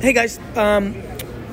Hey guys, um,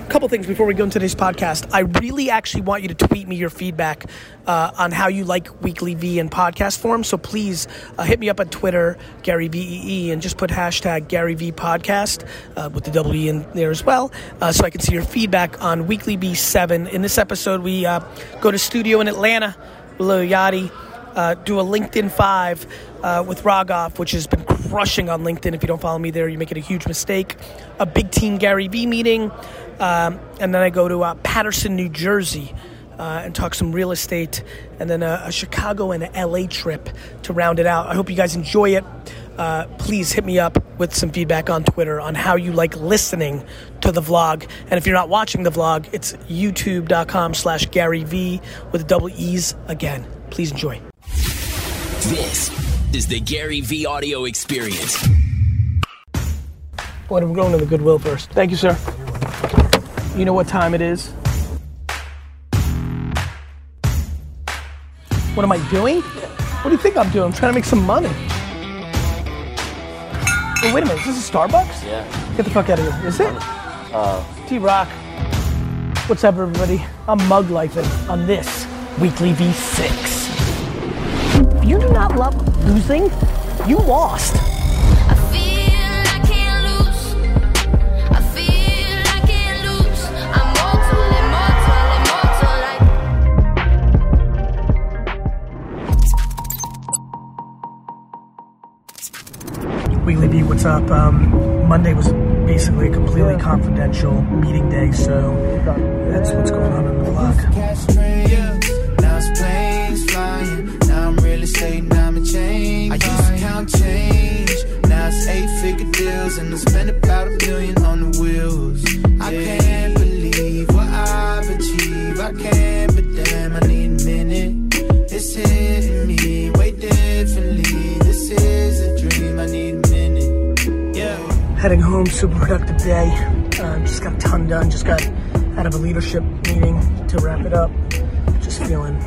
couple things before we go into today's podcast. I really actually want you to tweet me your feedback uh, on how you like WeeklyVee in podcast form. So please uh, hit me up on Twitter, Gary VEE, and just put hashtag Gary Vee Podcast uh, with the W in there as well, uh, so I can see your feedback on WeeklyVee 7. In this episode, we uh, go to studio in Atlanta Lil Yachty uh, do a LinkedIn 5 uh, with Rogoff, which has been crushing on LinkedIn. If you don't follow me there, you're making a huge mistake. A big team Gary Vee meeting. Um, and then I go to uh, Paterson, New Jersey. Uh, and talk some real estate, and then a, a, Chicago and a LA trip to round it out. I hope you guys enjoy it. Uh, please hit me up with some feedback on Twitter on how you like listening to the vlog. And if you're not watching the vlog, it's youtube.com slash Gary Vee with double E's again. Please enjoy. This is the Gary Vee audio experience. What I'm going to the Goodwill first. Thank you, sir. You know what time it is? What am I doing? What do you think I'm doing? I'm trying to make some money. Oh, wait a minute. Is this a Starbucks? Yeah. Get the fuck out of here. Is it? Uh, T Rock. What's up, everybody? I'm mug lifing on this weekly V6 you do not love losing, you lost. WeeklyVee, what's up? Um, Monday was basically a completely confidential meeting day, so that's what's going on in the vlog. Heading home, super productive day. Uh, just got a ton done. Just got out of a leadership meeting to wrap it up. Just feeling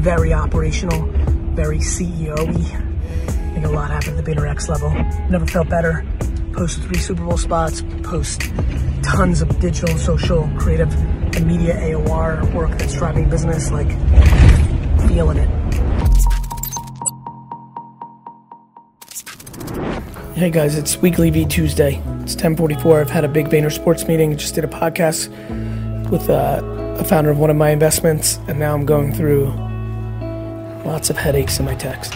very operational, very CEO-y a lot happened at the VaynerX level. Never felt better. Post three Super Bowl spots, post tons of digital, social, creative, and media AOR work that's driving business, like feeling it. Hey guys, it's WeeklyVee Tuesday. It's 1044. I've had a big Vayner Sports meeting. Just did a podcast with uh, a founder of one of my investments, and now I'm going through lots of headaches in my text.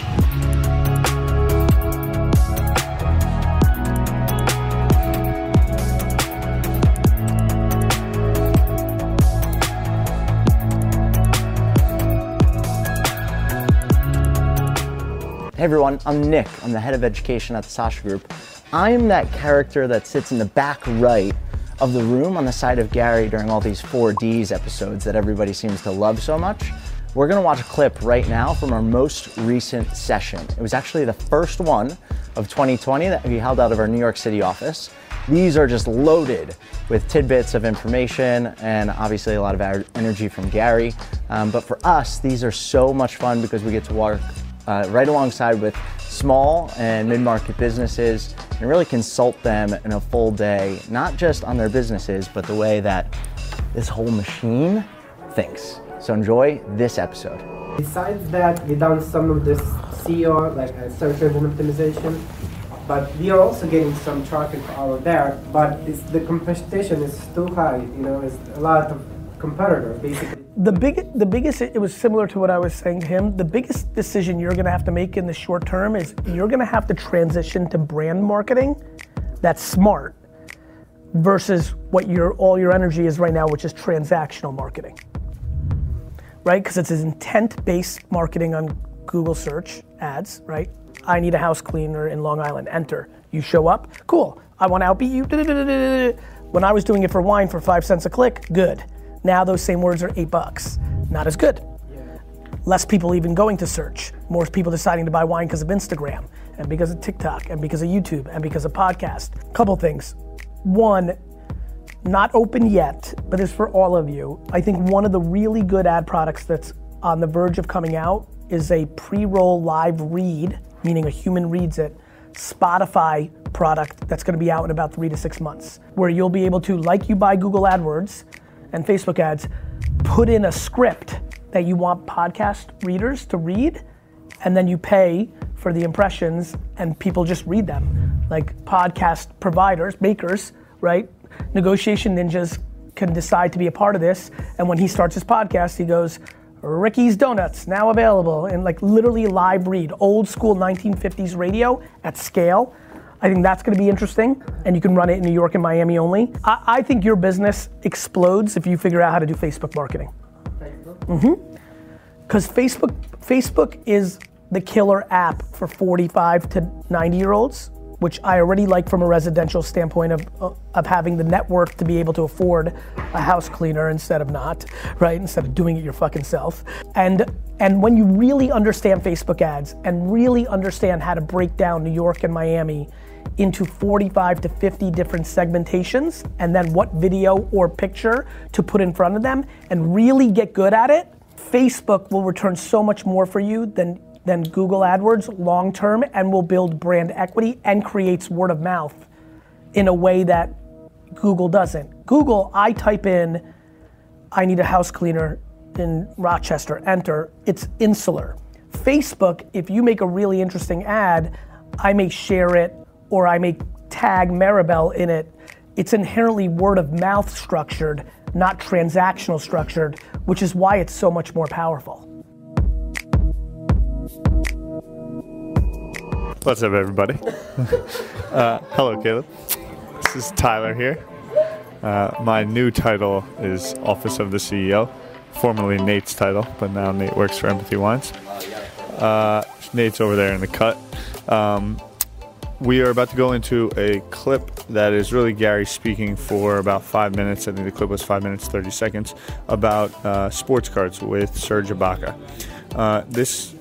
Hey everyone, I'm Nick. I'm the head of education at the Sasha Group. I'm that character that sits in the back right of the room on the side of Gary during all these 4Ds episodes that everybody seems to love so much. We're gonna watch a clip right now from our most recent session. It was actually the first one of 2020 that we held out of our New York City office. These are just loaded with tidbits of information and obviously a lot of energy from Gary. Um, but for us, these are so much fun because we get to work uh, right alongside with small and mid-market businesses and really consult them in a full day, not just on their businesses, but the way that this whole machine thinks. So enjoy this episode. Besides that, we done some of this SEO, like uh, search engine optimization, but we are also getting some traffic out of there, but the competition is too high, you know, it's a lot of competitors basically the big the biggest it was similar to what I was saying to him. The biggest decision you're going to have to make in the short term is you're going to have to transition to brand marketing that's smart versus what your all your energy is right now, which is transactional marketing. Right? Because it's intent-based marketing on Google search ads, right? I need a house cleaner in Long Island. Enter. You show up. Cool. I want to outbeat you. When I was doing it for wine for five cents a click, good. Now those same words are eight bucks. Not as good. Less people even going to search. More people deciding to buy wine because of Instagram and because of TikTok and because of YouTube and because of podcast. Couple things. One, not open yet, but it's for all of you. I think one of the really good ad products that's on the verge of coming out is a pre-roll live read, meaning a human reads it, Spotify product that's going to be out in about three to six months, where you'll be able to, like you buy Google AdWords and Facebook ads, put in a script that you want podcast readers to read, and then you pay for the impressions, and people just read them. Like podcast providers, makers, right? Negotiation ninjas can decide to be a part of this, and when he starts his podcast, he goes, Ricky's Donuts now available and like literally live read, old school 1950s radio at scale. I think that's going to be interesting, and you can run it in New York and Miami only. I, I think your business explodes if you figure out how to do Facebook marketing. Facebook? Mm-hmm. Because Facebook, Facebook is the killer app for 45 to 90 year olds, which I already like from a residential standpoint of, of having the net worth to be able to afford a house cleaner instead of not, right? Instead of doing it your fucking self. And and when you really understand Facebook ads and really understand how to break down New York and Miami into 45 to 50 different segmentations and then what video or picture to put in front of them and really get good at it, Facebook will return so much more for you than than Google AdWords long term and will build brand equity and creates word of mouth in a way that Google doesn't. Google, I type in, I need a house cleaner in Rochester, enter, it's insular. Facebook, if you make a really interesting ad, I may share it or I may tag Maribel in it. It's inherently word of mouth structured, not transactional structured, which is why it's so much more powerful. What's up, everybody? uh, hello, Caleb. This is Tyler here. Uh, my new title is Office of the CEO, formerly Nate's title, but now Nate works for Empathy Wines. Uh, Nate's over there in the cut. Um, we are about to go into a clip that is really Gary speaking for about five minutes. I think the clip was five minutes, 30 seconds, about uh, sports cards with Serge Ibaka. Uh, this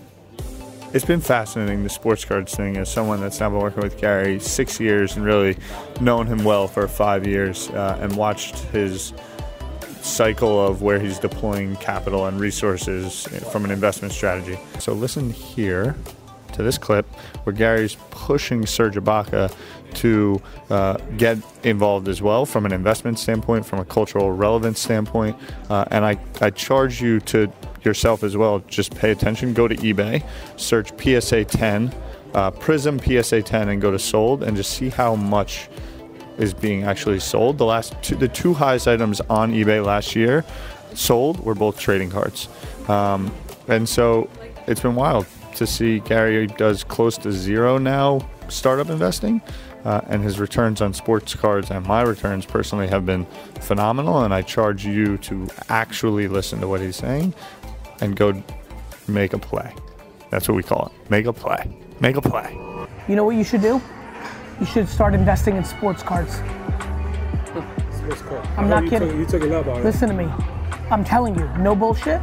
it's been fascinating the sports cards thing as someone that's now been working with Gary six years and really known him well for five years uh, and watched his cycle of where he's deploying capital and resources from an investment strategy. So listen here to this clip where Gary's pushing Serge Ibaka to uh, get involved as well from an investment standpoint, from a cultural relevance standpoint. Uh, and I, I charge you to yourself as well, just pay attention. Go to eBay, search PSA 10, uh, Prizm PSA 10, and go to sold and just see how much is being actually sold. The last two, the two highest items on eBay last year sold were both trading cards. Um, and so it's been wild to see Gary does close to zero now startup investing. Uh, and his returns on sports cards and my returns personally have been phenomenal. And I charge you to actually listen to what he's saying and go make a play. That's what we call it. Make a play. Make a play. You know what you should do? You should start investing in sports cards. Sports car. I'm not you kidding. Took, you took a love out of it. Listen to me. I'm telling you, no bullshit.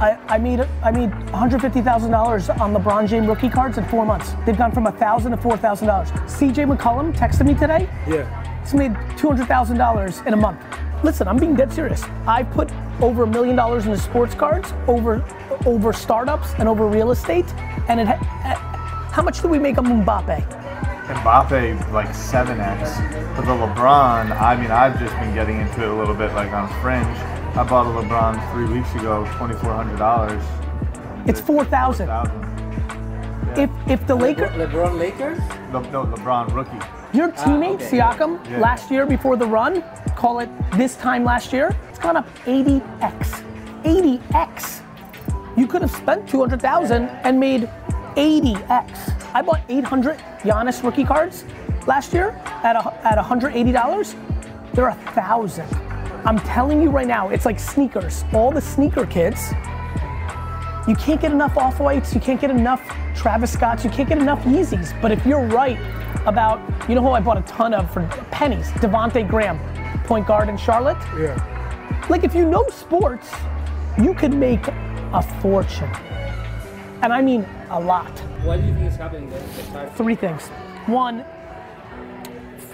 I, I made I made $150,000 on LeBron James rookie cards in four months. They've gone from 1,000 to $4,000. CJ McCollum texted me today. Yeah. He's made $200,000 in a month. Listen, I'm being dead serious. I put over a million dollars into sports cards, over over startups, and over real estate. And it, eh, how much do we make on Mbappe? Mbappe like 7x. But the LeBron, I mean, I've just been getting into it a little bit like on Fringe. I bought a LeBron three weeks ago, $2,400. It's 4,000. If if the Lakers, LeBron Lakers? No, no, LeBron rookie. your ah, teammate okay. Siakam Yeah. last year before the run, call it this time last year, it's gone up 80x. 80x. You could have spent 200,000 and made 80x. I bought 800 Giannis rookie cards last year at a, at $180. They're a thousand. I'm telling you right now, it's like sneakers. All the sneaker kids, you can't get enough off whites, you can't get enough Travis Scotts, you can't get enough Yeezys. But if you're right about, you know who I bought a ton of for pennies? Devonte Graham, point guard in Charlotte. Yeah. Like if you know sports, you could make a fortune. And I mean a lot. What do you think is happening there? Three things. One,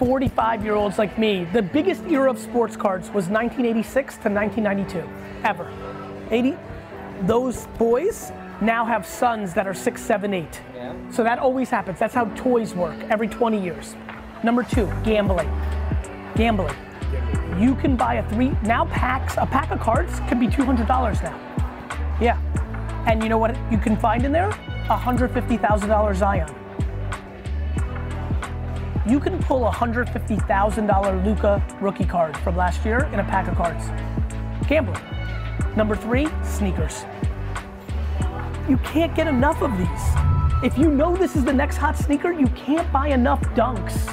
45 year olds like me, the biggest era of sports cards was 1986 to 1992, ever. 80, those boys now have sons that are six, seven, eight. Yeah. So that always happens. That's how toys work every 20 years. Number two, gambling. Gambling. You can buy a three, now packs, a pack of cards can be $200 now. Yeah. And you know what you can find in there? A $150,000 Zion. You can pull a $150,000 Luka rookie card from last year in a pack of cards. Gambling. Number three, sneakers. You can't get enough of these. If you know this is the next hot sneaker, you can't buy enough dunks.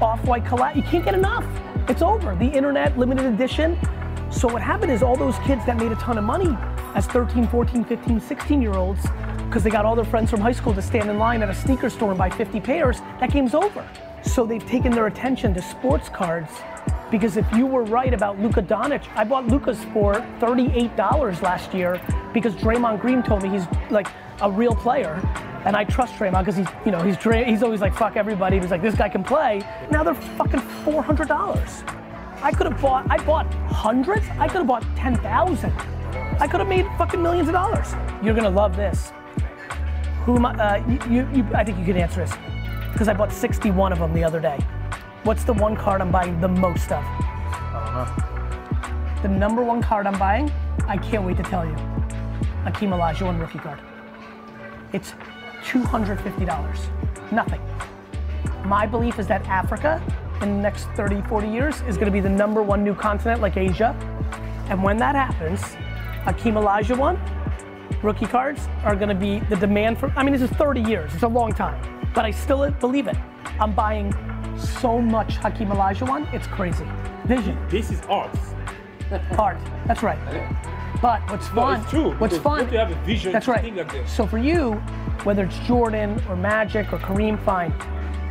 Off-white collab, you can't get enough. It's over. The internet, limited edition. So what happened is all those kids that made a ton of money as 13, 14, 15, 16 year olds, because they got all their friends from high school to stand in line at a sneaker store and buy 50 pairs, that game's over. So they've taken their attention to sports cards because if you were right about Luka Doncic, I bought Luka's for $38 last year because Draymond Green told me he's like a real player. And I trust Draymond because he's, you know, he's he's always like fuck everybody. He's like this guy can play. Now they're fucking four hundred dollars. I could have bought. I bought hundreds. I could have bought ten thousand. I could have made fucking millions of dollars. You're gonna love this. Who am I? Uh, you, you, I think you can answer this because I bought 61 of them the other day. What's the one card I'm buying the most of? I don't know. The number one card I'm buying, I can't wait to tell you. Akeem Olajuwon rookie card. It's $250. Nothing. My belief is that Africa in the next 30, 40 years is gonna be the number one new continent like Asia. And when that happens, Akeem Olajuwon rookie cards are gonna be the demand for, I mean, this is 30 years, it's a long time, but I still believe it. I'm buying so much Hakeem Olajuwon, it's crazy. Vision, This is art. art, that's right. But what's No, fun, it's true. what's fun, You have a vision that's to right. think like this. So for you, whether it's Jordan or Magic or Kareem, fine.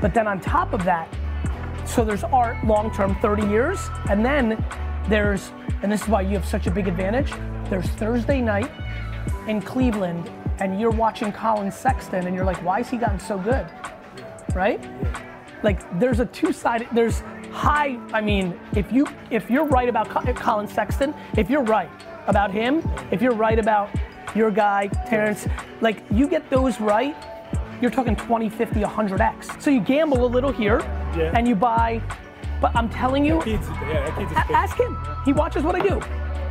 But then on top of that, so there's art long term, 30 years, and then there's, and this is why you have such a big advantage. There's Thursday night in Cleveland, and you're watching Collin Sexton, and you're like, why has he gotten so good? Right? Like there's a two-sided. There's high. I mean, if you if you're right about Collin Sexton, if you're right about him, if you're right about your guy Terrence, like you get those right, you're talking 20, 50, 100x. So you gamble a little here, Yeah. and you buy. But I'm telling you, yeah, ask him. He watches what I do.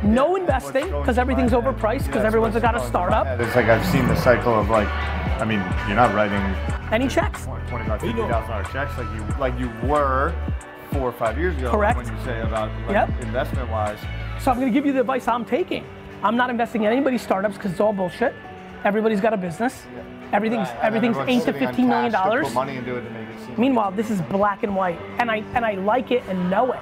No investing because everything's overpriced because yeah, everyone's got a going through my startup It's like I've seen the cycle of like, I mean, you're not writing any checks. 25, You know- 50,000 dollar checks like you like you were four or five years ago. Correct. When you say about like, Yep. investment wise, So I'm going to give you the advice I'm taking. I'm not investing in anybody's startups because it's all bullshit. Everybody's got a business. Everything's everything's eight to fifteen million dollars. Put money into it to make it seem. Meanwhile, this is black and white, and I and I like it and know it.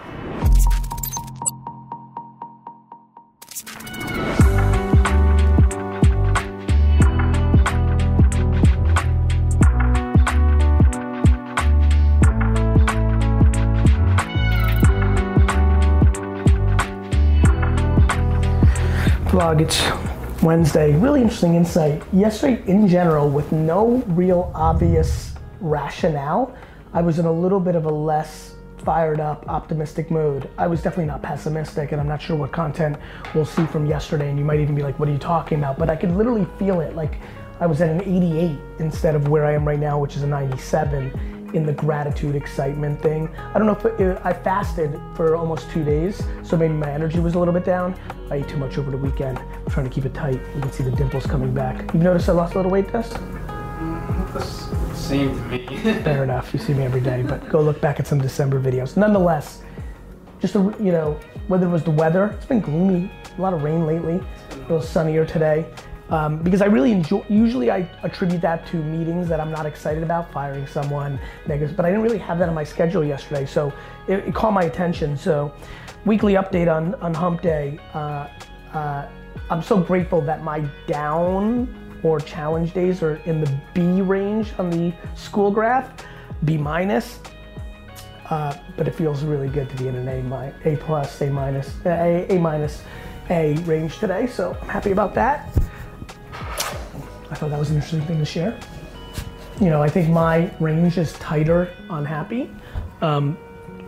Vlog, it's Wednesday. Really interesting insight. Yesterday, in general, with no real obvious rationale, I was in a little bit of a less fired up, optimistic mood. I was definitely not pessimistic, and I'm not sure what content we'll see from yesterday. And you might even be like, "What are you talking about?" But I could literally feel it. Like I was at an 88 instead of where I am right now, which is a 97 in the gratitude excitement thing. I don't know if it, I fasted for almost two days, so maybe my energy was a little bit down. I ate too much over the weekend. I'm trying to keep it tight. You can see the dimples coming back. You've noticed I lost a little weight, Dust? Same to me. Fair enough. You see me every day, but go look back at some December videos. Nonetheless, just a, you know, whether it was the weather, it's been gloomy, a lot of rain lately, a little sunnier today. Um, because I really enjoy. Usually, I attribute that to meetings that I'm not excited about, firing someone, negatives. But I didn't really have that on my schedule yesterday, so it, it caught my attention. So, weekly update on on Hump Day. Uh, uh, I'm so grateful that my down or challenge days are in the B range on the school graph, B minus. Uh, but it feels really good to be in an A, mi- A plus, A minus, A, A minus, A range today. So I'm happy about that. I thought that was an interesting thing to share. You know, I think my range is tighter on happy, um,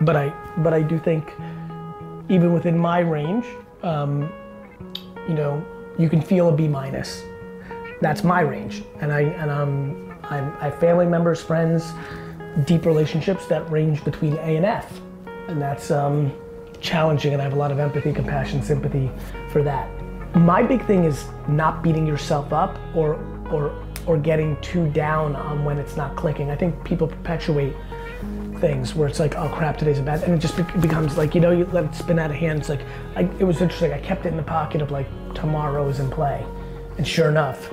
but I but I do think even within my range, um, you know, you can feel a B minus. that's my range. And I and I'm, I'm I have family members, friends, deep relationships that range between A and F, and that's um, challenging. And I have a lot of empathy, compassion, sympathy for that. My big thing is not beating yourself up or or or getting too down on when it's not clicking. I think people perpetuate things where it's like, oh crap, today's a bad, and it just be- becomes like, you know, you let it spin out of hand. It's like, I, it was interesting. I kept it in the pocket of like, tomorrow is in play, and sure enough,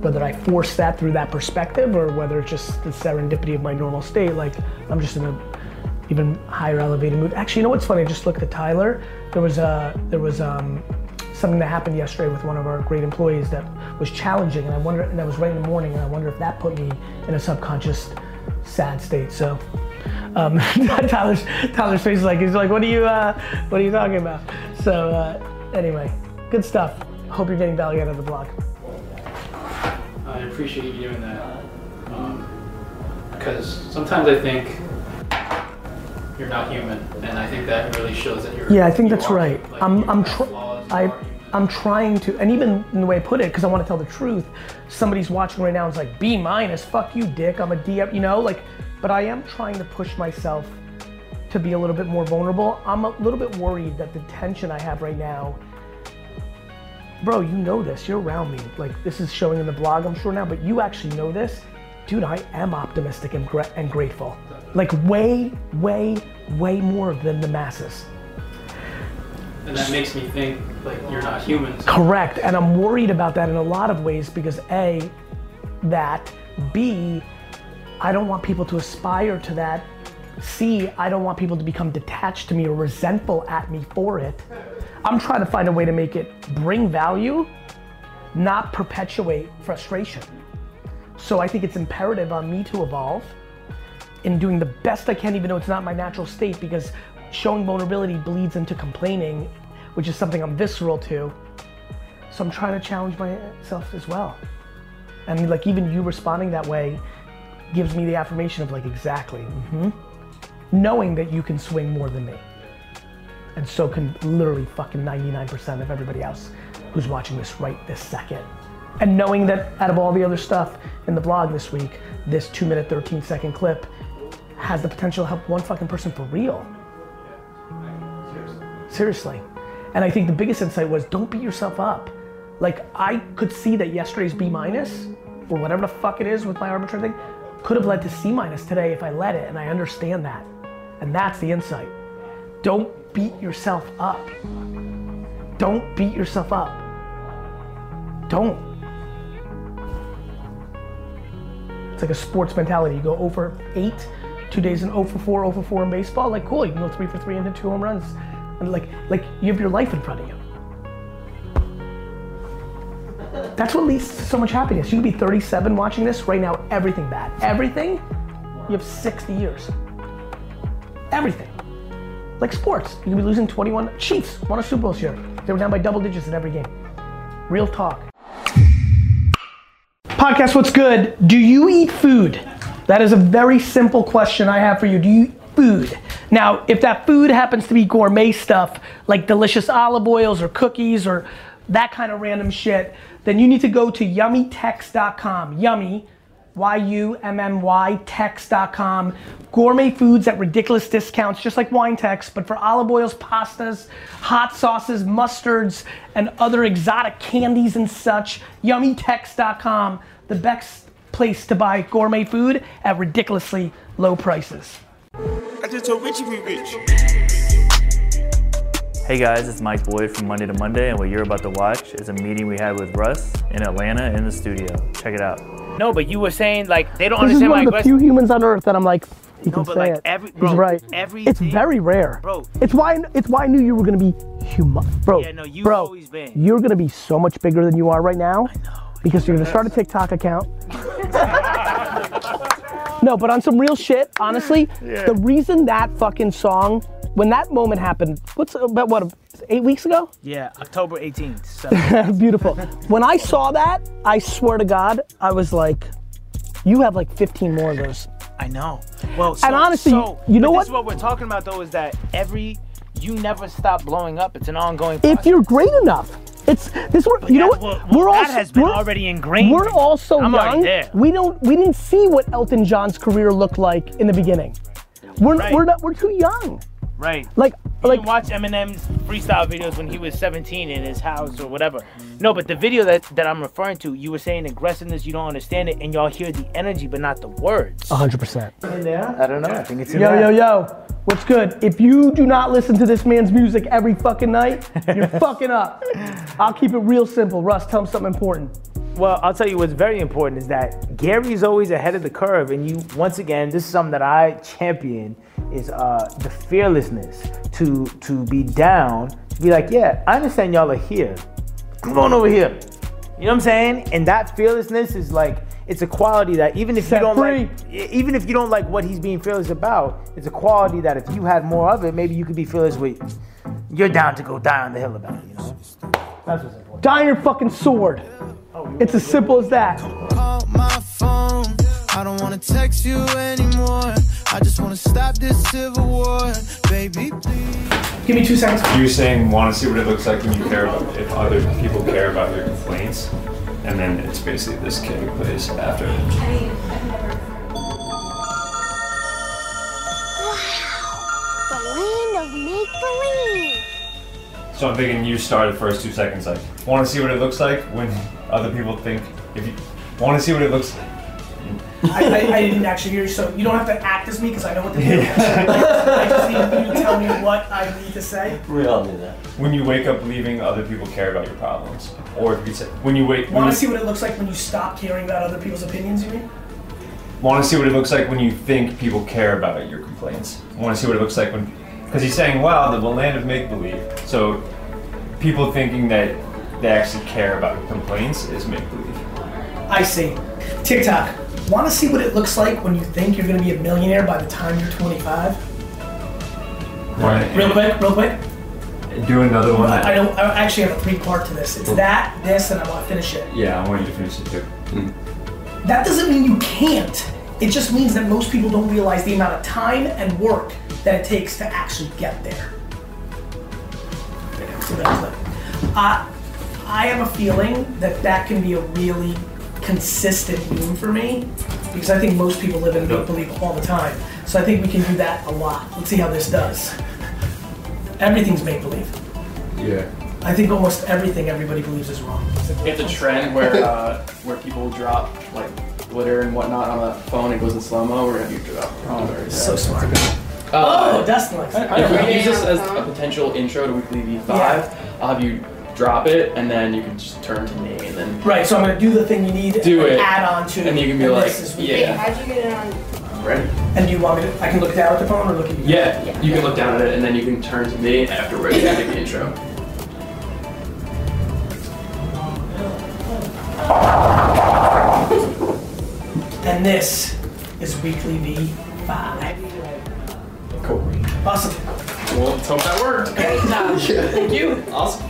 whether I force that through that perspective or whether it's just the serendipity of my normal state, like I'm just in a even higher elevated mood. Actually, you know what's funny? I just looked at Tyler. There was a there was um, something that happened yesterday with one of our great employees that was challenging, and I wonder, and that was right in the morning, and I wonder if that put me in a subconscious sad state. So. Um, Tyler's Tyler's face is like he's like, what are you uh, what are you talking about? So uh, anyway, good stuff. Hope you're getting value out of the blog. I appreciate you doing that. Because sometimes I think you're not human, and I think that really shows that you're. Yeah, I think that's are. right. Like, I'm I'm tr- I. I'm trying to, and even in the way I put it, because I want to tell the truth. Somebody's watching right now is like, B minus, fuck you, dick. I'm a D, you know, like. But I am trying to push myself to be a little bit more vulnerable. I'm a little bit worried that the tension I have right now. Bro, you know this. You're around me. Like this is showing in the blog, I'm sure now, but you actually know this. Dude, I am optimistic and, gra- and grateful. Like way, way, way more than the masses. And that makes me think like you're not human. So Correct. And I'm worried about that in a lot of ways because A, that, B, I don't want people to aspire to that. C, I don't want people to become detached to me or resentful at me for it. I'm trying to find a way to make it bring value, not perpetuate frustration. So I think it's imperative on me to evolve in doing the best I can, even though it's not my natural state, because showing vulnerability bleeds into complaining, which is something I'm visceral to. So I'm trying to challenge myself as well. And like even you responding that way gives me the affirmation of like exactly, hmm knowing that you can swing more than me. And so can literally fucking 99% of everybody else who's watching this right this second. And knowing that out of all the other stuff in the blog this week, this two minute, 13 second clip has the potential to help one fucking person for real. Seriously. And I think the biggest insight was don't beat yourself up. Like I could see that yesterday's B minus, or whatever the fuck it is with my arbitrary thing, could have led to C minus today if I let it, and I understand that. And that's the insight. Don't beat yourself up. Don't beat yourself up. Don't. It's like a sports mentality. You go over eight, two days in 0 for 4, 0 for 4 in baseball. Like, cool, you can go three for three and hit two home runs. Like, like you have your life in front of you. That's what leads to so much happiness. You could be 37 watching this right now, everything bad. Everything, you have 60 years. Everything. Like sports, you could be losing 21. Chiefs won a Super Bowl this year. They were down by double digits in every game. Real talk. Podcast, what's good? Do you eat food? That is a very simple question I have for you. Do you eat food? Now, if that food happens to be gourmet stuff, like delicious olive oils or cookies or that kind of random shit, then you need to go to yummytex.com. Yummy, Y-U-M-M-Y, tex.com. Gourmet foods at ridiculous discounts, just like Winetex, but for olive oils, pastas, hot sauces, mustards, and other exotic candies and such. Yummytex.com, the best place to buy gourmet food at ridiculously low prices. I just told Richie we rich. Hey guys, it's Mike Boyd from Monday to Monday, and what you're about to watch is a meeting we had with Russ in Atlanta in the studio. Check it out. No, but you were saying like they don't This is understand one of the question. few humans on earth that I'm like, he No, can but say like it. every- bro, He's right. every it's very rare. Bro. It's why it's why I knew you were gonna be human. Bro, Yeah, no, you've bro, always been. You're gonna be so much bigger than you are right now. Because you're gonna start a TikTok account. no, but on some real shit, honestly, the reason that fucking song, when that moment happened, what's about what, eight weeks ago? Yeah, October 18th. Beautiful. When I saw that, I swear to God, I was like, you have like 15 more of those. I know. Well, so, And honestly, so, you know but what? This is what we're talking about though is that every you never stop blowing up. It's an ongoing. Thing. If you're great enough. It's this. We're, you know what? Well, we're well, that has been we're- already ingrained. We're all so I'm young. there. We don't. We didn't see what Elton John's career looked like in the beginning. We're Right. we're not. We're too young. Right. Like You like can watch Eminem's freestyle videos when he was 17 in his house or whatever. No, but the video that, that I'm referring to, you were saying aggressiveness, you don't understand it, and y'all hear the energy but not the words. hundred percent. Yeah, I don't know. I think it's in Yo that. yo yo. What's good? If you do not listen to this man's music every fucking night, you're fucking up. I'll keep it real simple. Russ, tell him something important. Well, I'll tell you what's very important is that Gary's always ahead of the curve, and you once again, this is something that I champion is uh, the fearlessness to to be down, to be like, yeah, I understand y'all are here. Come on over here. You know what I'm saying? And that fearlessness is like it's a quality that even if Set you don't free. like even if you don't like what he's being fearless about, it's a quality that if you had more of it, maybe you could be fearless with you're down to go die on the hill about it, you know? That's what's important. Die on your fucking sword. It's as simple as that. Call my phone. I don't wanna text you anymore. I just wanna stop this civil war. Baby, please. Give me two seconds. You're saying want to see what it looks like when you care about if other people care about your complaints, and then it's basically this kid who plays after. The land of make believe. So I'm thinking you start the first two seconds like want to see what it looks like when other people think if you want to see what it looks like. I, I, I didn't actually hear you, so you don't have to act as me because I know what to do. I just need you to tell me what I need to say. We all do that. When you wake up believing other people care about your problems, or if you say when you wake when Want you to see what it looks like when you stop caring about other people's opinions, you mean? want to see what it looks like when you think people care about your complaints. Want to see what it looks like when, because he's saying, "Wow, the land of make believe." So, people thinking that they actually care about your complaints is make believe. I see. TikTok. Want to see what it looks like when you think you're going to be a millionaire by the time you're 25? Right. Real quick, real quick. Do another one. I don't. I actually have a three part to this. It's that, this, and I want to finish it. Yeah, I want you to finish it too. Hmm. That doesn't mean you can't. It just means that most people don't realize the amount of time and work that it takes to actually get there. See that clip? I, I have a feeling that that can be a really consistent meme for me because I think most people live in make believe all the time. So I think we can do that a lot. Let's see how this does. Everything's make believe. Yeah. I think almost everything everybody believes is wrong. It's a trend where uh, where people drop like glitter and whatnot on a phone. It goes in slow mo. We're gonna do drop. Oh, So smart. Uh, oh, Dustin likes it. If we use this as a potential intro to Weekly V5, I'll have you drop it, and then you can just turn to me, and then Right, so I'm gonna do the thing you need Do and it. add on to it. And you can be and like, this is- yeah. How'd you get it on? ready. And do you want me to I can look down at the phone or look at you? Yeah, you can look down at it, and then you can turn to me afterwards and do the intro. And this is Weekly V5. Cool. Awesome. Well, let's hope that worked. Okay. Thank you. Awesome.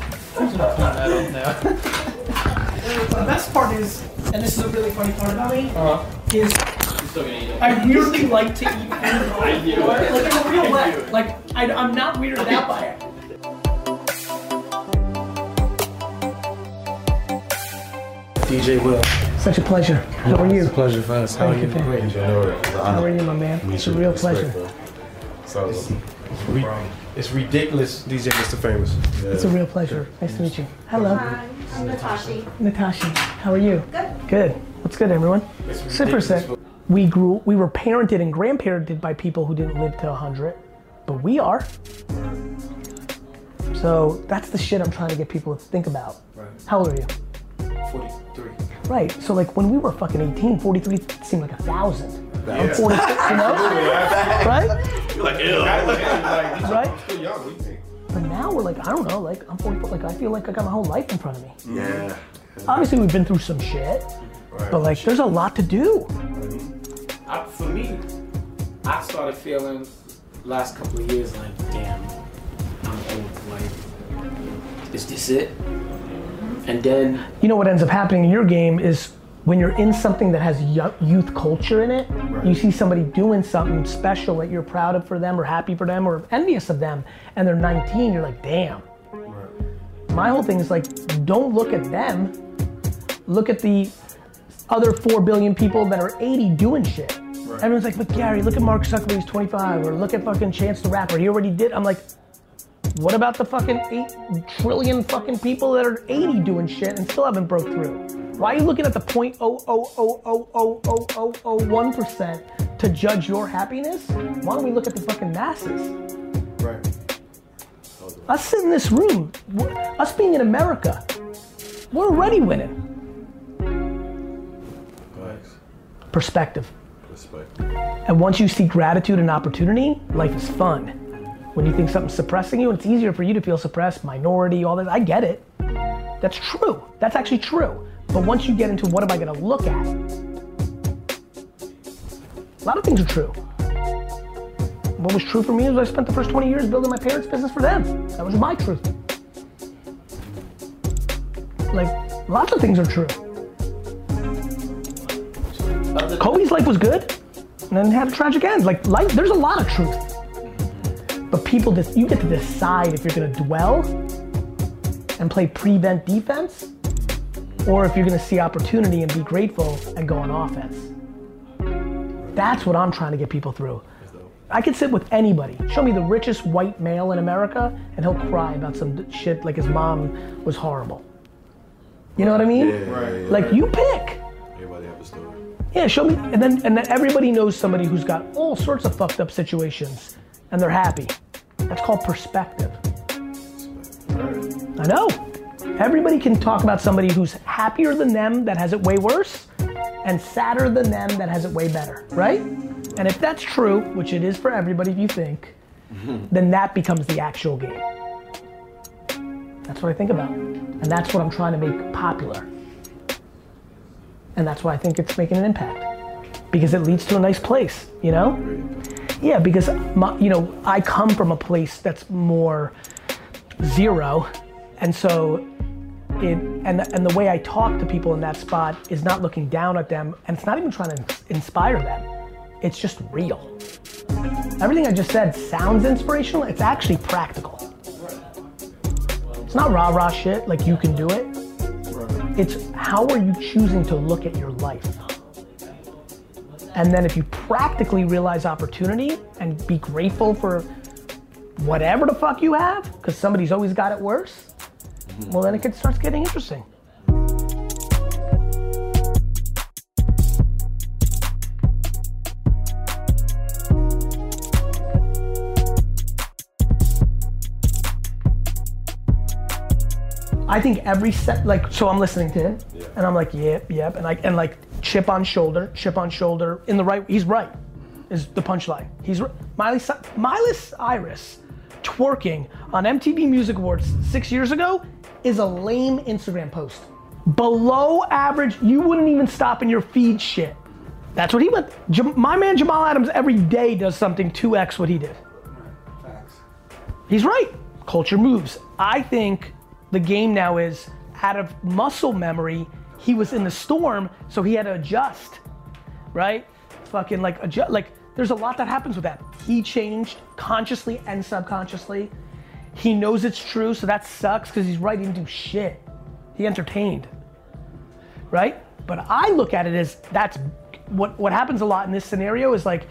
The best part is, and this is a really funny part about me, Uh-huh. is I'm still gonna eat it. I weirdly like to eat food. I do. Like, in a real way. Like, I, I'm not weirded out by it. DJ Will. Such a pleasure. How are you? It's a pleasure for us. How are you, you? Great. Enjoy it. It's an honor. How are you, my man? Meet It's a real Respect, pleasure. bro. So, it's, re- it's ridiculous, DJ Mr. Famous. It's a real pleasure. Nice to meet you. Hello. I'm Natasha. Natasha, how are you? Good. Good. What's good, everyone? Sit for a sec. We grew, we were parented and grandparented by people who didn't live to 100, but we are. So that's the shit I'm trying to get people to think about. Right. How old are you? 43. Right. So like when we were fucking 18, 43 seemed like a thousand. I'm Yeah. 46, you know? right? You're like, ew. Right? Still young. What do you think? But now we're like, I don't know, like I'm 44, like I feel like I got my whole life in front of me. Yeah. Obviously we've been through some shit, Right. but like there's a lot to do. I, for me, I started feeling last couple of years like, damn, I'm old. Like, is this it? And then you know what ends up happening in your game is when you're in something that has youth culture in it, you see somebody doing something special that you're proud of for them or happy for them or envious of them, and they're 19, you're like, damn. My whole thing is like, don't look at them. Look at the other four billion people that are 80 doing shit. Everyone's like, but Gary, look at Mark Zuckerberg, he's 25, or look at fucking Chance the Rapper, he already did. I'm like, what about the fucking 8 trillion fucking people that are 80 doing shit and still haven't broke through? Why are you looking at the 0.0000001% to judge your happiness? Why don't we look at the fucking masses? Right. Us in this room, us being in America, we're already winning. Thanks. Perspective. Perspective. And once you see gratitude and opportunity, life is fun. When you think something's suppressing you, it's easier for you to feel suppressed, minority, all that. I get it. That's true. That's actually true. But once you get into what am I gonna look at, a lot of things are true. What was true for me is I spent the first 20 years building my parents' business for them. That was my truth. Like, lots of things are true. Kobe's life was good, and then had a tragic end. Like life, there's a lot of truth. But people, just, you get to decide if you're gonna dwell and play prevent defense, or if you're gonna see opportunity and be grateful and go on offense. That's what I'm trying to get people through. I could sit with anybody. Show me the richest white male in America, and he'll cry about some shit like his mom was horrible. You know what I mean? Yeah, right, like right. you pick. Everybody have a story. Yeah, show me, and then and then everybody knows somebody who's got all sorts of fucked up situations, and they're happy. That's called perspective. I know. Everybody can talk about somebody who's happier than them that has it way worse, and sadder than them that has it way better, right? And if that's true, which it is for everybody, if you think, then that becomes the actual game. That's what I think about, and that's what I'm trying to make popular. And that's why I think it's making an impact. Because it leads to a nice place, you know? Yeah, because my, you know, I come from a place that's more zero. And so it and and the way I talk to people in that spot is not looking down at them and it's not even trying to inspire them. It's just real. Everything I just said sounds inspirational, it's actually practical. It's not rah-rah shit like you can do it. It's how are you choosing to look at your life? And then if you practically realize opportunity and be grateful for whatever the fuck you have, because somebody's always got it worse, well then it starts getting interesting. I think every set, like, so I'm listening to him, and I'm like, yep, yep, and like, and like, chip on shoulder, chip on shoulder, in the right, he's right, is the punchline. He's right. Miley, Miley Cyrus twerking on MTV Music Awards six years ago is a lame Instagram post. Below average, you wouldn't even stop in your feed shit. That's what he went. Jam- my man Jamal Adams every day does something 2x what he did. Facts. He's right. Culture moves. I think the game now is out of muscle memory. He was in the storm, so he had to adjust, right? Fucking like adjust. Like there's a lot that happens with that. He changed consciously and subconsciously. He knows it's true, so that sucks because he's right. He didn't do shit. He entertained, right? But I look at it as that's what what happens a lot in this scenario is like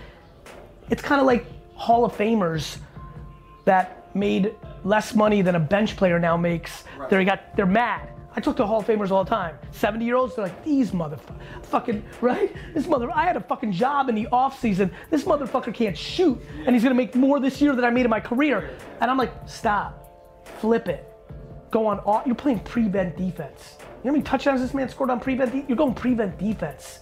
it's kind of like Hall of Famers that made less money than a bench player now makes. They got they're mad. I talk to Hall of Famers all the time. 70 year olds, they're like, these motherfucking, right? This mother, I had a fucking job in the off season. This motherfucker can't shoot, and he's gonna make more this year than I made in my career. And I'm like, stop, flip it, go on. All, you're playing prevent defense. You know how many touchdowns this man scored on prevent? You're going prevent defense.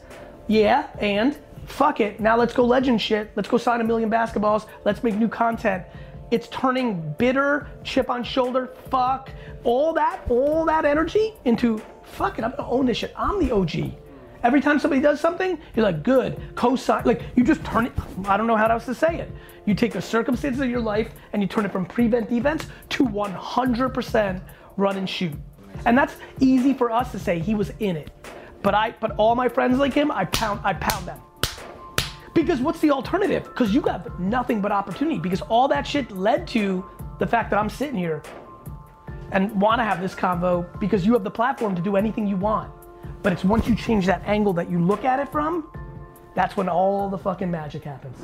Yeah, and fuck it. Now let's go legend shit. Let's go sign a million basketballs. Let's make new content. It's turning bitter, chip on shoulder, fuck, all that, all that energy into fuck it, I'm gonna own this shit. I'm the OG. Every time somebody does something, you're like, good, co-sign. Like you just turn it. I don't know how else to say it. You take the circumstances of your life and you turn it from prevent defense to 100% run and shoot. And that's easy for us to say. He was in it, but I, but all my friends like him, I pound, I pound them. Because what's the alternative? Because you got nothing but opportunity. Because all that shit led to the fact that I'm sitting here. and want to have this convo because you have the platform to do anything you want. But it's once you change that angle that you look at it from, that's when all the fucking magic happens.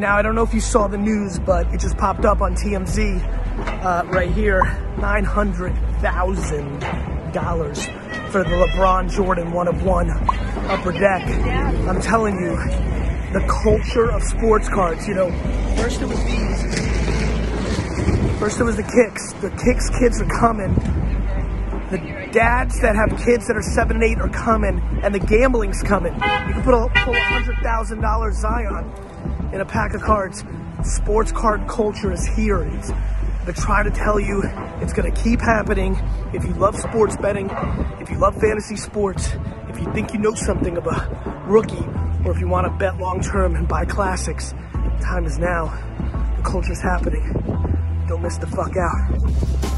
Now, I don't know if you saw the news, but it just popped up on TMZ uh, right here $900,000 for the LeBron Jordan one of one upper deck. I'm telling you, the culture of sports cards, you know, first it was these. First it was the kicks. The kicks kids are coming. The dads that have kids that are seven and eight are coming, and the gambling's coming. You can put a pull a hundred thousand dollars Zion in a pack of cards. Sports card culture is here. It's, they're trying to tell you it's going to keep happening. If you love sports betting, if you love fantasy sports, if you think you know something about rookie, or if you want to bet long term and buy classics, time is now. The culture's happening. Don't miss the fuck out.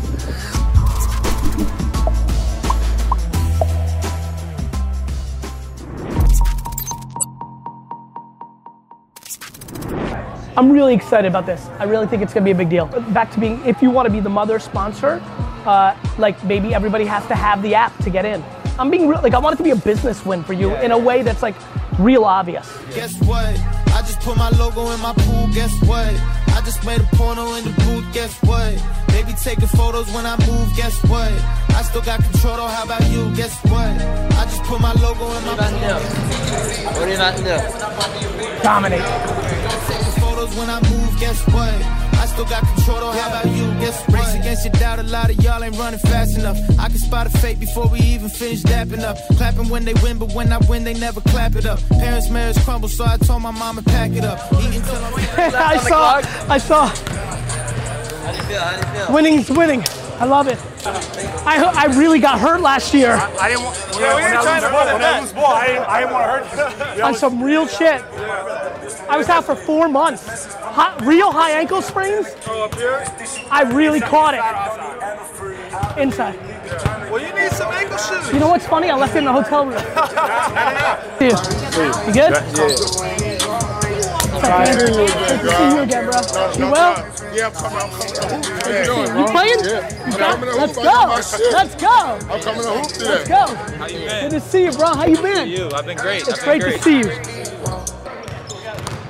I'm really excited about this. I really think it's gonna be a big deal. Back to being, if you wanna be the mother sponsor, uh, like maybe everybody has to have the app to get in. I'm being real, like I want it to be a business win for you in a way that's like real obvious. Guess what? I just put my logo in my pool. Guess what? I just made a porno in the booth. Guess what? They be taking photos when I move. Guess what? I still got control. Though. How about you? Guess what? I just put my logo in my pool. What do you not do? Dominate. Taking photos when I move. Guess what? I still got control. Though. How about you? Guess what? Race against your doubt. A lot of y'all ain't running fast enough. I can spot a fake before we even finish dapping up. Clapping when they win, but when I win, they never clap it up. Parents' marriage crumble, so I told my mama pack it up. Eating till I'm I saw, I saw. How do you feel? How do you feel? Winning's winning. I love it. I, I really got hurt last year I didn't want. Yeah, we ain't trying to run When I lose ball, I didn't, I didn't want to hurt you. on some real shit. I was out for four months. Hot, real high ankle sprains. Up here? I really caught it inside. Well, you need some ankle shoes. You know what's funny? I left it in the hotel room. See you. You good? What's up, man? Good to see you again, bro. You well? Yeah, I'm coming. I'm coming. How you doing? You playing? Yeah. You I'm coming to Let's hoop. go. I got my shit. Let's go. I'm coming to hoop today. Let's go. How you been? Good to see you, bro. How you been? You, I've been great. It's I've been great to see you.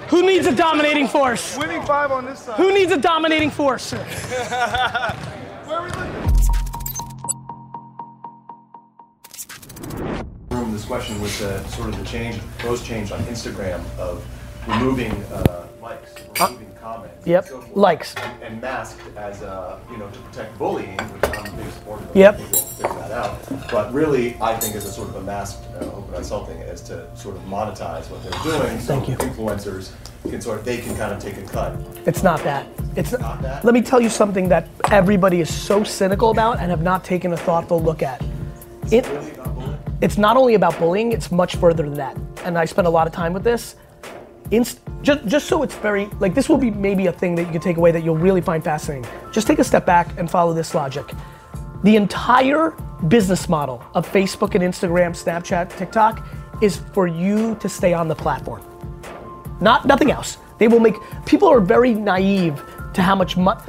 Who needs a dominating force? Winning five on this side. Who needs a dominating force? Where are we looking? room this question was the sort of the change, proposed change on Instagram of removing uh, likes, removing comments. Yep, and so likes. And, and masked as uh, you know to protect bullying, which I'm a big supporter of. Yep. Figure that out. But really, I think as a sort of a masked uh, open insulting is to sort of monetize what they're doing. Thank so you. Influencers can sort of they can kind of take a cut. It's not that. It's not that? Let me tell you something that everybody is so cynical about and have not taken a thoughtful look at. It, it's not only about bullying, it's much further than that. And I spend a lot of time with this. Inst- just, just so it's very, like, this will be maybe a thing that you can take away that you'll really find fascinating. Just take a step back and follow this logic. The entire business model of Facebook and Instagram, Snapchat, TikTok is for you to stay on the platform. Not nothing else. They will make people are very naive to how much money.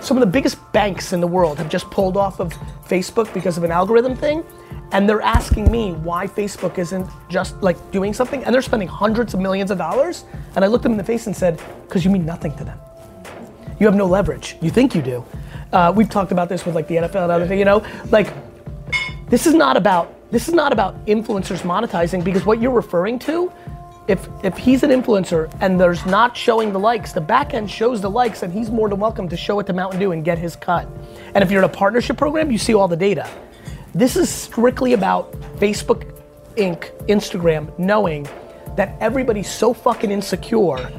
Some of the biggest banks in the world have just pulled off of Facebook because of an algorithm thing, and they're asking me why Facebook isn't just like doing something, and they're spending hundreds of millions of dollars. And I looked them in the face and said, "Because you mean nothing to them. You have no leverage. You think you do. Uh, we've talked about this with like the NFL and other things. You know, like this is not about this is not about influencers monetizing because what you're referring to if if he's an influencer and there's not showing the likes the back end shows the likes and he's more than welcome to show it to mountain dew and get his cut and if you're in a partnership program you see all the data this is strictly about facebook inc instagram knowing that everybody's so fucking insecure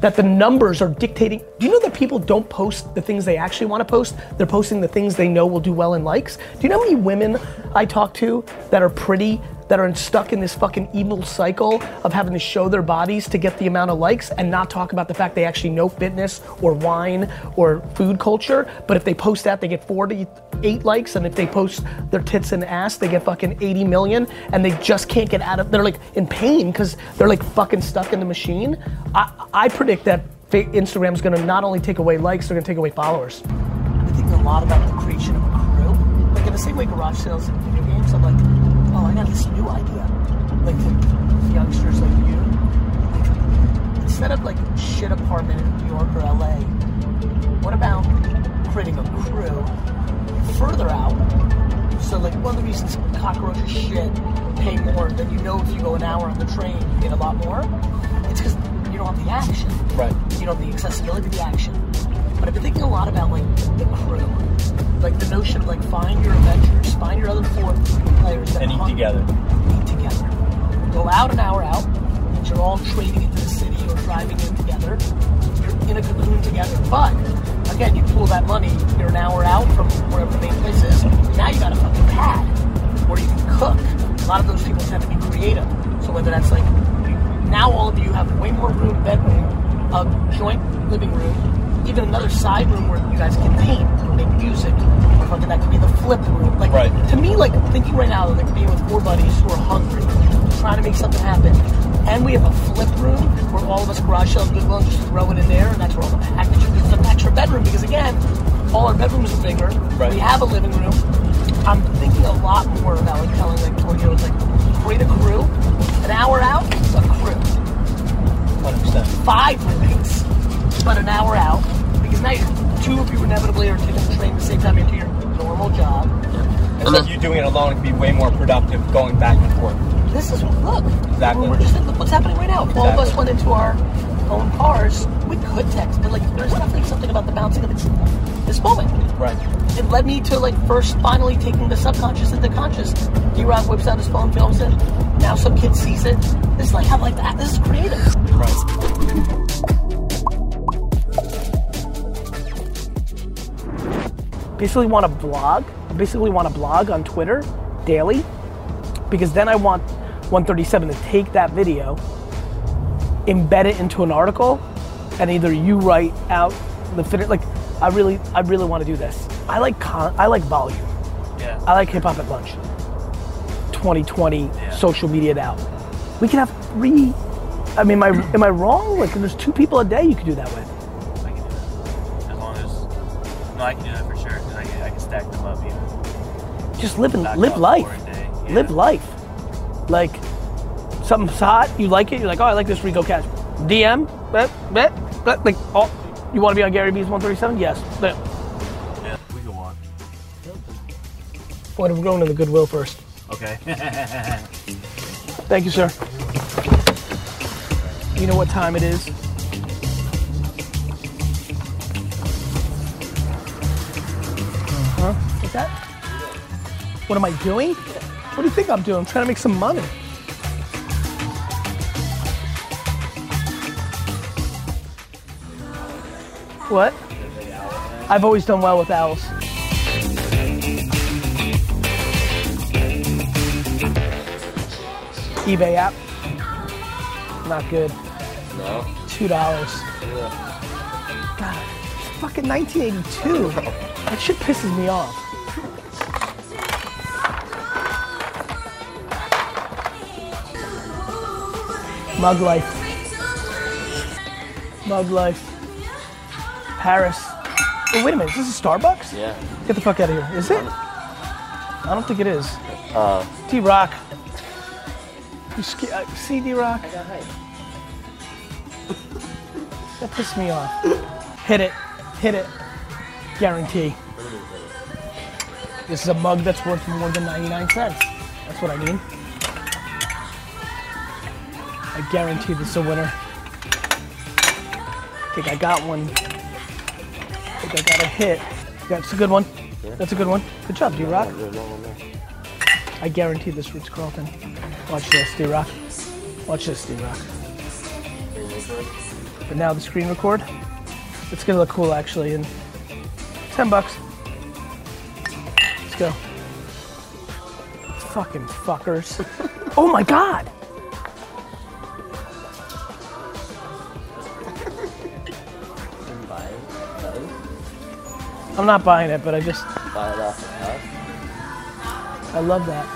that the numbers are dictating. Do you know that people don't post the things they actually want to post? They're posting the things they know will do well in likes. Do you know how many women I talk to that are pretty that are stuck in this fucking evil cycle of having to show their bodies to get the amount of likes and not talk about the fact they actually know fitness or wine or food culture. But if they post that, they get 48 likes, and if they post their tits and ass, they get fucking 80 million, and they just can't get out of. They're like in pain because they're like fucking stuck in the machine. I, I predict that Instagram's gonna not only take away likes, they're gonna take away followers. I think a lot about the creation of a crew. Like in the same way garage sales in video games, I'm like, got this new idea. Like to youngsters like you, instead of like a shit apartment in New York or LA, what about creating a crew further out? So like one of the reasons cockroaches shit pay more than you know if you go an hour on the train, you get a lot more. It's because you don't have the action. Right. You don't have the accessibility of the action. But I've been thinking a lot about like the crew. Like the notion of like find your Avengers, find your other four players that And eat together. Eat together. Go out an hour out, means you're all trading into the city or driving in together. You're in a cocoon together. But again, you pull that money, you're an hour out from wherever the main place is. Now you got a fucking pad where you can cook. A lot of those people tend to be creative. So whether that's like now all of you have way more room, bedroom, a joint living room, even another side room where you guys can paint make music. Fucking that could be the flip room. Like Right. to me, like thinking right now, that like being with four buddies who are hungry, trying to make something happen. And we have a flip room where all of us garage sell Goodwill and just throw it in there, and that's where all the packages. It's an extra bedroom because again, all our bedrooms are bigger. Right. We have a living room. I'm thinking a lot more about like telling like 20 year like create a crew, an hour out, a crew. 100%. Five roommates, but an hour out because now you're two of you inevitably are taking the train at the same time into your normal job. And then you doing it alone can be way more productive going back and forth. This is look. Exactly. We're just look what's happening right now. If all of us went into our own cars, we could text, but like there's definitely something about the bouncing of this, this moment. Right. It led me to like first finally taking the subconscious into conscious. D Rock whips out his phone, films it. Now some kid sees it. This is like how like that. This is creative. Basically, want to blog. I basically want to blog on Twitter daily because then I want 137 to take that video, embed it into an article, and either you write out the fit. Like, I really, I really want to do this. I like con. I like volume. Yeah. I like hip hop at lunch. 2020 social media now. We can have three. I mean, am I am I wrong? Like, there's two people a day you could do that with. Just live and live life. four a day, yeah. Live life. Like something's hot, you like it. You're like, oh, I like this Rico Cash. DM, bet, bet. Like, oh, you want to be on Gary Vee's 137? Yes. Bet. Yeah, we go on. What, if we're going to the Goodwill first. Okay. Thank you, sir. You know what time it is? Uh-huh. What's that? What am I doing? What do you think I'm doing? I'm trying to make some money. What? I've always done well with owls. eBay app. Not good. No. Two dollars. God, it's fucking 1982. that shit pisses me off. Mug life. Mug life. Paris. Oh, wait a minute. Is this a Starbucks? Yeah. Get the fuck out of here. Is it? I don't think it is. Uh, D Rock. You uh, see D Rock? That pissed me off. Hit it. Hit it. Guarantee. This is a mug that's worth more than 99 cents. That's what I mean. Guarantee this is a winner. I think I got one. I think I got a hit. That's a good one. That's a good one. Good job, D-Rock. I guarantee this Ritz Carlton. Watch this, D-Rock. Watch this, D-Rock. But now the screen record. It's gonna look cool actually in 10 bucks. Let's go. Fucking fuckers. oh my god. I'm not buying it, but I just Buy it off the house. I love that.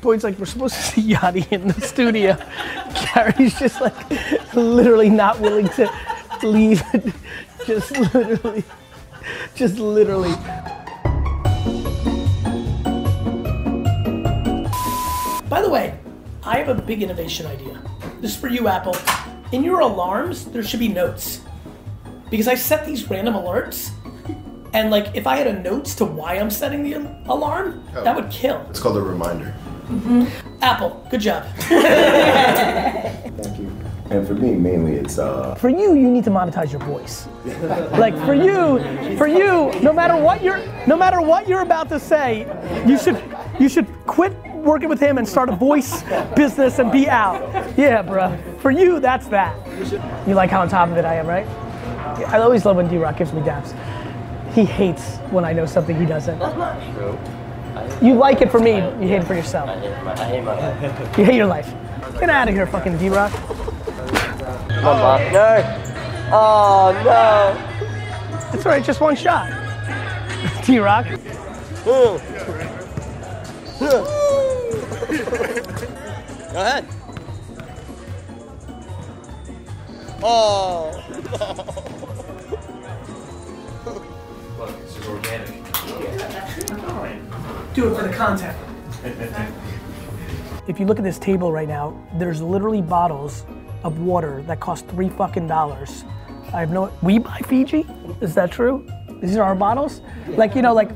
Boyd's like, we're supposed to see Yachty in the studio. Gary's just like literally not willing to leave. just literally, just literally. By the way, I have a big innovation idea. This is for you, Apple. In your alarms, there should be notes. Because I set these random alerts, and like if I had a notes to why I'm setting the alarm, that would kill. It's called a reminder. Apple, good job. Thank you. And for me, mainly it's uh. For you, you need to monetize your voice. Like for you, for you, no matter what you're, no matter what you're about to say, you should, you should quit working with him and start a voice business and be out. Yeah, bro. For you, that's that. You like how on top of it I am, right? I always love when D-Rock gives me daps. He hates when I know something he doesn't. That's not true. You like it for me, you hate it for yourself. I hate my, I hate my life. You hate your life. Get out of here, fucking D-Rock. Come on, Bob. No. Oh, no. It's alright, just one shot. D-Rock. Go ahead. Oh. Look, this is organic. Do it for the content. If you look at this table right now, there's literally bottles of water that cost three fucking dollars. I have no. We buy Fiji? Is that true? These are our bottles? Like, you know, like,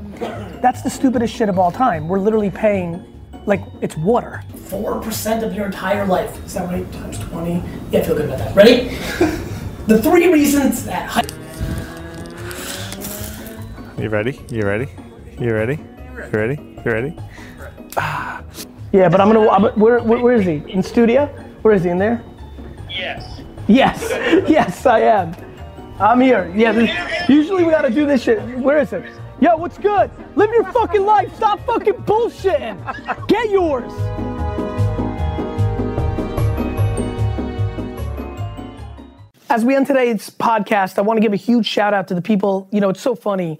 that's the stupidest shit of all time. We're literally paying, like, it's water. 4% of your entire life. Is that right? Times 20? Yeah, I feel good about that. Ready? the three reasons that. High- You ready? You ready? You ready? You ready? You ready? Ah. yeah, but I'm gonna. I'm, where, where, where is he? In studio? Where is he? In there? Yes. Yes, yes, I am. I'm here. Yeah, this, usually we gotta do this shit. Where is it? Yo, what's good? Live your fucking life. Stop fucking bullshitting. Get yours. As we end today's podcast, I want to give a huge shout out to the people. You know, it's so funny.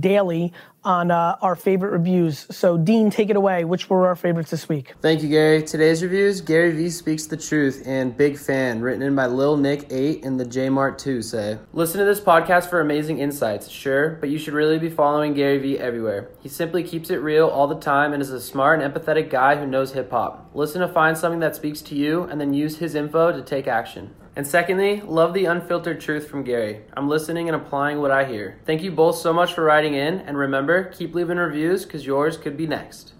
daily on uh, our favorite reviews. So, Dean, take it away. Which were our favorites this week? Thank you, Gary. Today's reviews Gary Vee speaks the truth and Big Fan, written in by Lil Nick 8 and the J Mart 2 say. Listen to this podcast for amazing insights, sure, but you should really be following Gary Vee everywhere. He simply keeps it real all the time and is a smart and empathetic guy who knows hip hop. Listen to find something that speaks to you and then use his info to take action. And secondly, love the unfiltered truth from Gary. I'm listening and applying what I hear. Thank you both so much for writing in, and remember, keep leaving reviews because yours could be next.